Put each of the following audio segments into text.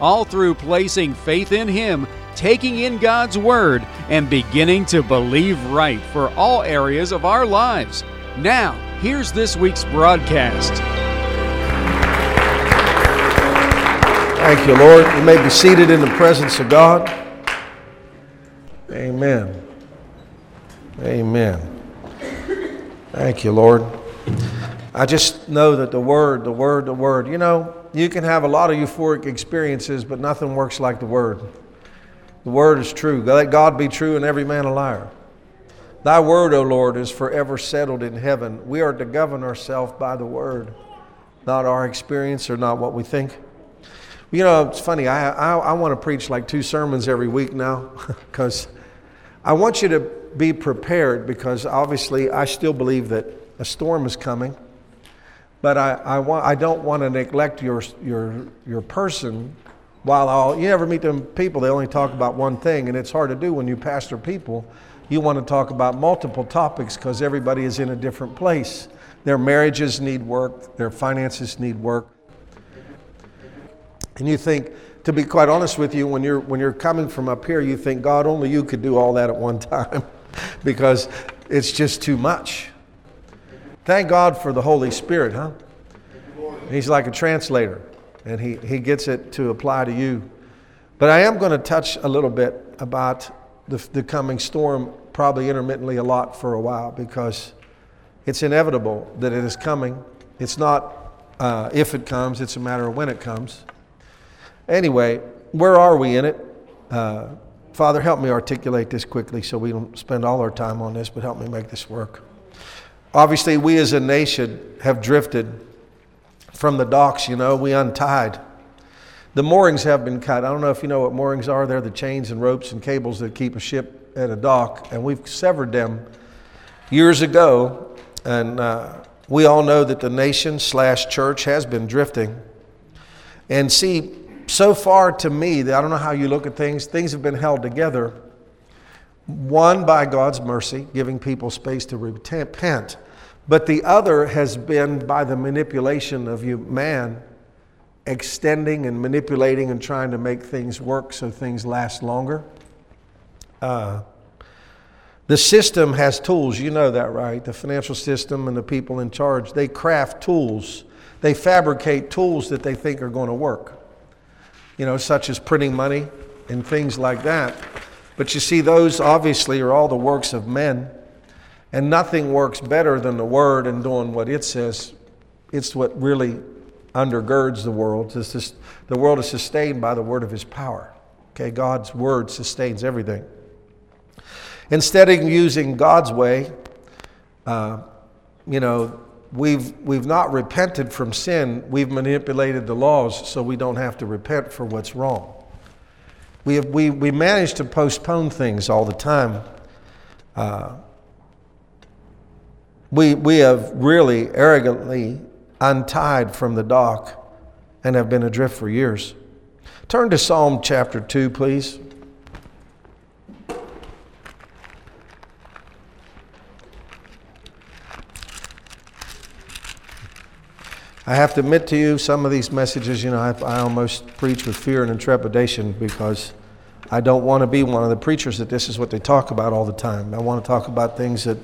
all through placing faith in Him, taking in God's Word, and beginning to believe right for all areas of our lives. Now, here's this week's broadcast. Thank you, Lord. You may be seated in the presence of God. Amen. Amen. Thank you, Lord. I just know that the Word, the Word, the Word, you know, you can have a lot of euphoric experiences, but nothing works like the Word. The Word is true. Let God be true and every man a liar. Thy Word, O Lord, is forever settled in heaven. We are to govern ourselves by the Word, not our experience or not what we think. You know, it's funny. I, I, I want to preach like two sermons every week now because I want you to be prepared because obviously I still believe that a storm is coming. But I, I, want, I don't want to neglect your, your, your person while I'll, you never meet them people, they only talk about one thing, and it's hard to do when you pastor people. You want to talk about multiple topics because everybody is in a different place. Their marriages need work, their finances need work. And you think, to be quite honest with you, when you're, when you're coming from up here, you think, God, only you could do all that at one time because it's just too much. Thank God for the Holy Spirit, huh? He's like a translator, and he, he gets it to apply to you. But I am going to touch a little bit about the, the coming storm, probably intermittently a lot for a while, because it's inevitable that it is coming. It's not uh, if it comes, it's a matter of when it comes. Anyway, where are we in it? Uh, Father, help me articulate this quickly so we don't spend all our time on this, but help me make this work. Obviously, we as a nation have drifted from the docks, you know, we untied. The moorings have been cut. I don't know if you know what moorings are. They're the chains and ropes and cables that keep a ship at a dock, and we've severed them years ago. And uh, we all know that the nation slash church has been drifting. And see, so far to me, I don't know how you look at things, things have been held together. One, by God's mercy, giving people space to repent. But the other has been by the manipulation of you, man, extending and manipulating and trying to make things work so things last longer. Uh, the system has tools, you know that, right? The financial system and the people in charge, they craft tools. They fabricate tools that they think are going to work, you know, such as printing money and things like that. But you see, those obviously are all the works of men. And nothing works better than the Word and doing what it says. It's what really undergirds the world. Just, the world is sustained by the Word of His power. Okay, God's Word sustains everything. Instead of using God's way, uh, you know, we've, we've not repented from sin, we've manipulated the laws so we don't have to repent for what's wrong. We, have, we, we manage to postpone things all the time. Uh, we, we have really arrogantly untied from the dock and have been adrift for years. Turn to Psalm chapter 2, please. I have to admit to you, some of these messages, you know, I, I almost preach with fear and trepidation because I don't want to be one of the preachers that this is what they talk about all the time. I want to talk about things that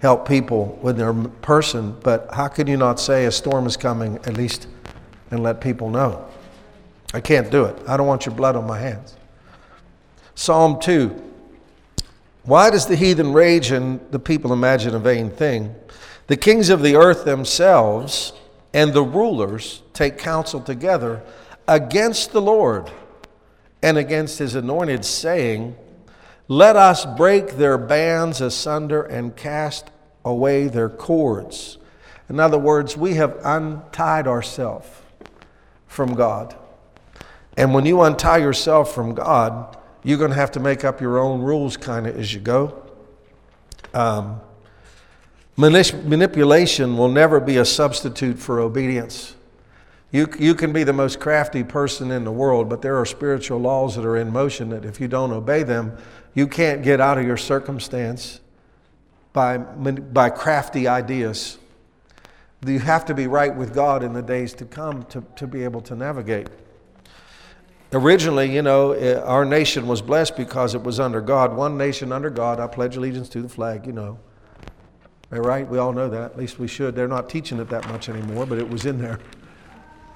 help people with their person, but how can you not say a storm is coming at least and let people know? I can't do it. I don't want your blood on my hands. Psalm 2. Why does the heathen rage and the people imagine a vain thing? The kings of the earth themselves and the rulers take counsel together against the Lord and against his anointed, saying, let us break their bands asunder and cast away their cords. In other words, we have untied ourselves from God. And when you untie yourself from God, you're going to have to make up your own rules kind of as you go. Um, manip- manipulation will never be a substitute for obedience. You, you can be the most crafty person in the world, but there are spiritual laws that are in motion that if you don't obey them, you can't get out of your circumstance by, by crafty ideas. You have to be right with God in the days to come to, to be able to navigate. Originally, you know, eh, our nation was blessed because it was under God. One nation under God. I pledge allegiance to the flag, you know. Right, we all know that. At least we should. They're not teaching it that much anymore, but it was in there.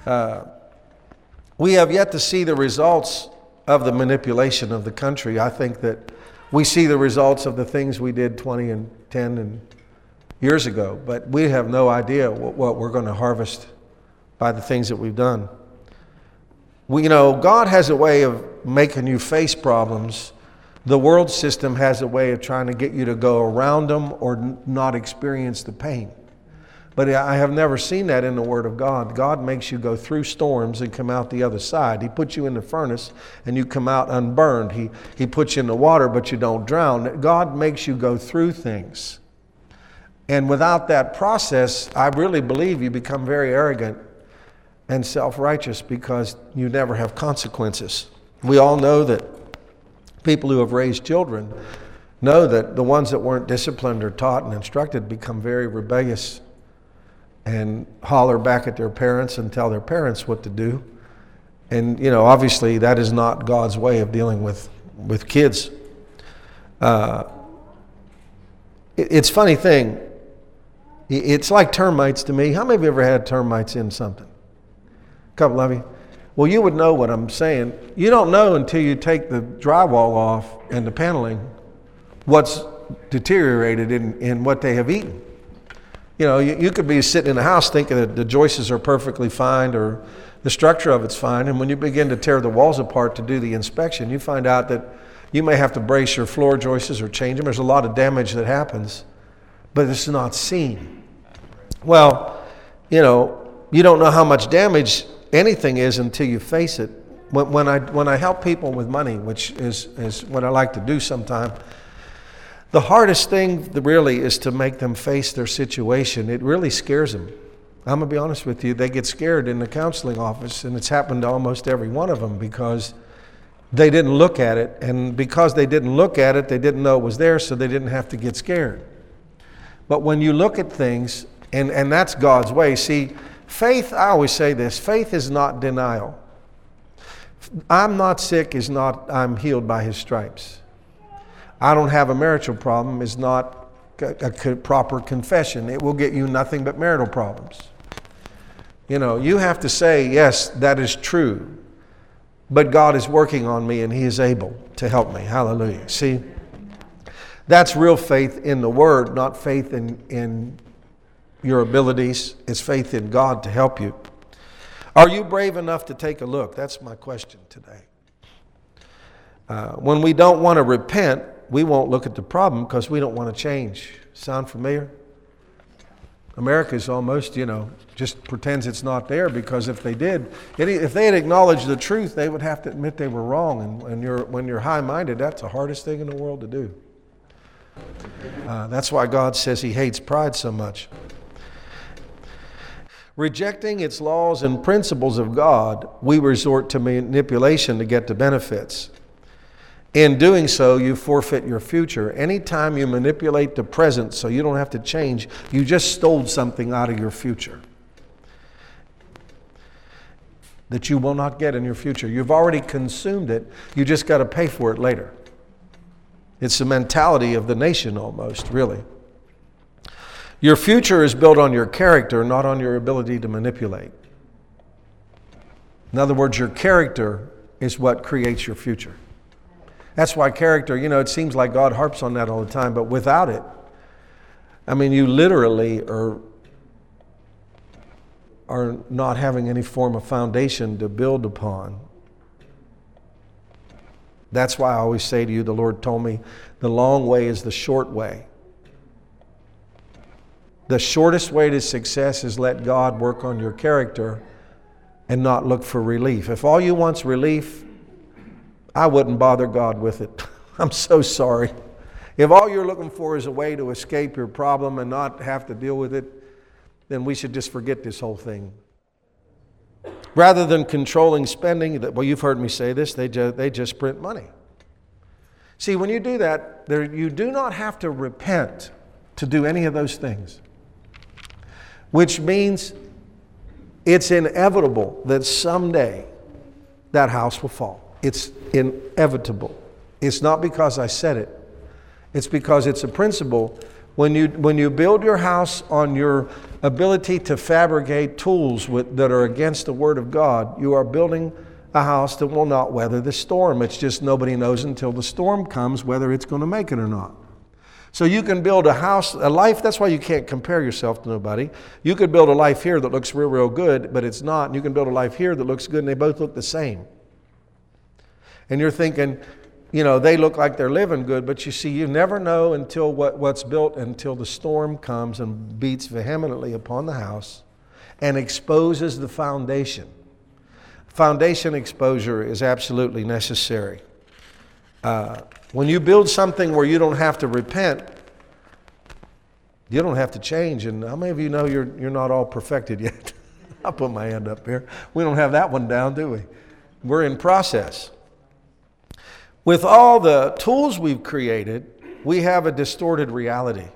Uh, we have yet to see the results of the manipulation of the country. I think that we see the results of the things we did 20 and 10 and years ago, but we have no idea what, what we're going to harvest by the things that we've done. We, you know, God has a way of making you face problems. The world system has a way of trying to get you to go around them or n- not experience the pain. But I have never seen that in the Word of God. God makes you go through storms and come out the other side. He puts you in the furnace and you come out unburned. He, he puts you in the water, but you don't drown. God makes you go through things. And without that process, I really believe you become very arrogant and self righteous because you never have consequences. We all know that people who have raised children know that the ones that weren't disciplined or taught and instructed become very rebellious and holler back at their parents and tell their parents what to do. And, you know, obviously that is not God's way of dealing with, with kids. Uh, it, it's funny thing. It's like termites to me. How many of you ever had termites in something? A couple of you. Well, you would know what I'm saying. You don't know until you take the drywall off and the paneling what's deteriorated in, in what they have eaten. You know, you, you could be sitting in a house thinking that the joists are perfectly fine or the structure of it's fine, and when you begin to tear the walls apart to do the inspection, you find out that you may have to brace your floor joists or change them. There's a lot of damage that happens, but it's not seen. Well, you know, you don't know how much damage anything is until you face it. When, when I, when I help people with money, which is, is what I like to do sometimes, the hardest thing really is to make them face their situation. It really scares them. I'm going to be honest with you, they get scared in the counseling office, and it's happened to almost every one of them because they didn't look at it. And because they didn't look at it, they didn't know it was there, so they didn't have to get scared. But when you look at things, and, and that's God's way, see, faith, I always say this faith is not denial. I'm not sick is not I'm healed by his stripes. I don't have a marital problem is not a proper confession. It will get you nothing but marital problems. You know, you have to say, yes, that is true, but God is working on me and He is able to help me. Hallelujah. See, that's real faith in the Word, not faith in, in your abilities. It's faith in God to help you. Are you brave enough to take a look? That's my question today. Uh, when we don't want to repent, we won't look at the problem because we don't want to change. Sound familiar? America is almost, you know, just pretends it's not there because if they did, if they had acknowledged the truth, they would have to admit they were wrong. And when you're, when you're high minded, that's the hardest thing in the world to do. Uh, that's why God says He hates pride so much. Rejecting its laws and principles of God, we resort to manipulation to get the benefits. In doing so, you forfeit your future. Anytime you manipulate the present so you don't have to change, you just stole something out of your future that you will not get in your future. You've already consumed it, you just got to pay for it later. It's the mentality of the nation almost, really. Your future is built on your character, not on your ability to manipulate. In other words, your character is what creates your future. That's why character, you know, it seems like God harps on that all the time, but without it, I mean, you literally are, are not having any form of foundation to build upon. That's why I always say to you, the Lord told me, the long way is the short way. The shortest way to success is let God work on your character and not look for relief. If all you want's relief, I wouldn't bother God with it. I'm so sorry. If all you're looking for is a way to escape your problem and not have to deal with it, then we should just forget this whole thing. Rather than controlling spending, well, you've heard me say this, they just, they just print money. See, when you do that, there, you do not have to repent to do any of those things, which means it's inevitable that someday that house will fall. It's inevitable. It's not because I said it, it's because it's a principle. When you, when you build your house on your ability to fabricate tools with, that are against the Word of God, you are building a house that will not weather the storm. It's just nobody knows until the storm comes whether it's going to make it or not. So you can build a house, a life, that's why you can't compare yourself to nobody. You could build a life here that looks real, real good, but it's not. And you can build a life here that looks good, and they both look the same. And you're thinking, you know, they look like they're living good, but you see, you never know until what, what's built until the storm comes and beats vehemently upon the house and exposes the foundation. Foundation exposure is absolutely necessary. Uh, when you build something where you don't have to repent, you don't have to change. And how many of you know you're, you're not all perfected yet? I'll put my hand up here. We don't have that one down, do we? We're in process. With all the tools we've created, we have a distorted reality.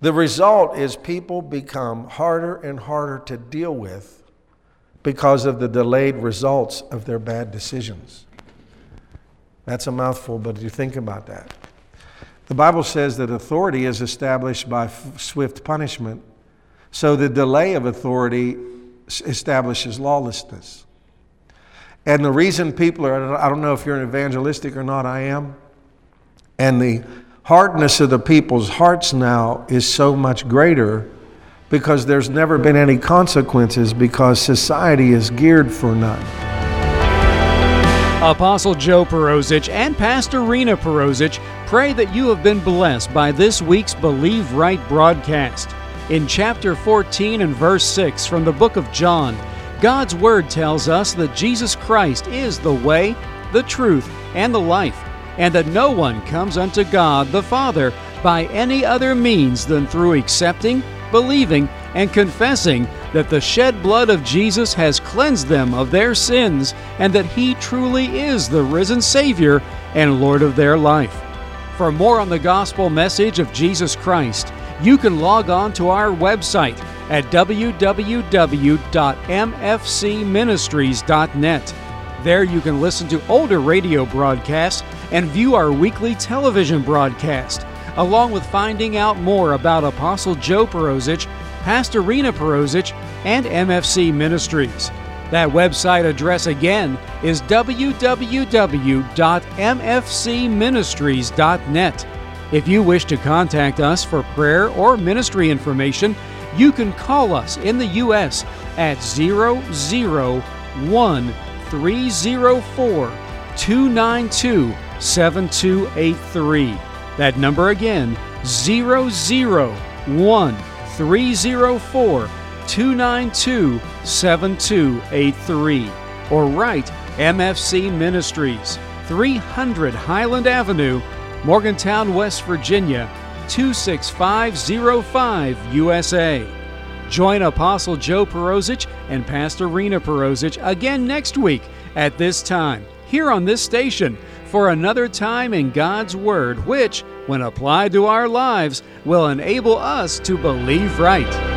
The result is people become harder and harder to deal with because of the delayed results of their bad decisions. That's a mouthful, but you think about that. The Bible says that authority is established by f- swift punishment, so the delay of authority establishes lawlessness. And the reason people are, I don't know if you're an evangelistic or not, I am. And the hardness of the people's hearts now is so much greater because there's never been any consequences because society is geared for none. Apostle Joe Perozich and Pastor Rena Perozich pray that you have been blessed by this week's Believe Right broadcast. In chapter 14 and verse 6 from the book of John, God's Word tells us that Jesus Christ is the way, the truth, and the life, and that no one comes unto God the Father by any other means than through accepting, believing, and confessing that the shed blood of Jesus has cleansed them of their sins and that He truly is the risen Savior and Lord of their life. For more on the gospel message of Jesus Christ, you can log on to our website at www.mfcministries.net. There you can listen to older radio broadcasts and view our weekly television broadcast, along with finding out more about Apostle Joe Perozich, Pastor Rena Perozich, and MFC Ministries. That website address again is www.mfcministries.net. If you wish to contact us for prayer or ministry information, you can call us in the U.S. at 001 304 292 7283. That number again 001 304 292 7283. Or write MFC Ministries, 300 Highland Avenue, Morgantown, West Virginia 26505 USA. Join Apostle Joe Perozich and Pastor Rena Perozich again next week at this time, here on this station, for another time in God's Word, which, when applied to our lives, will enable us to believe right.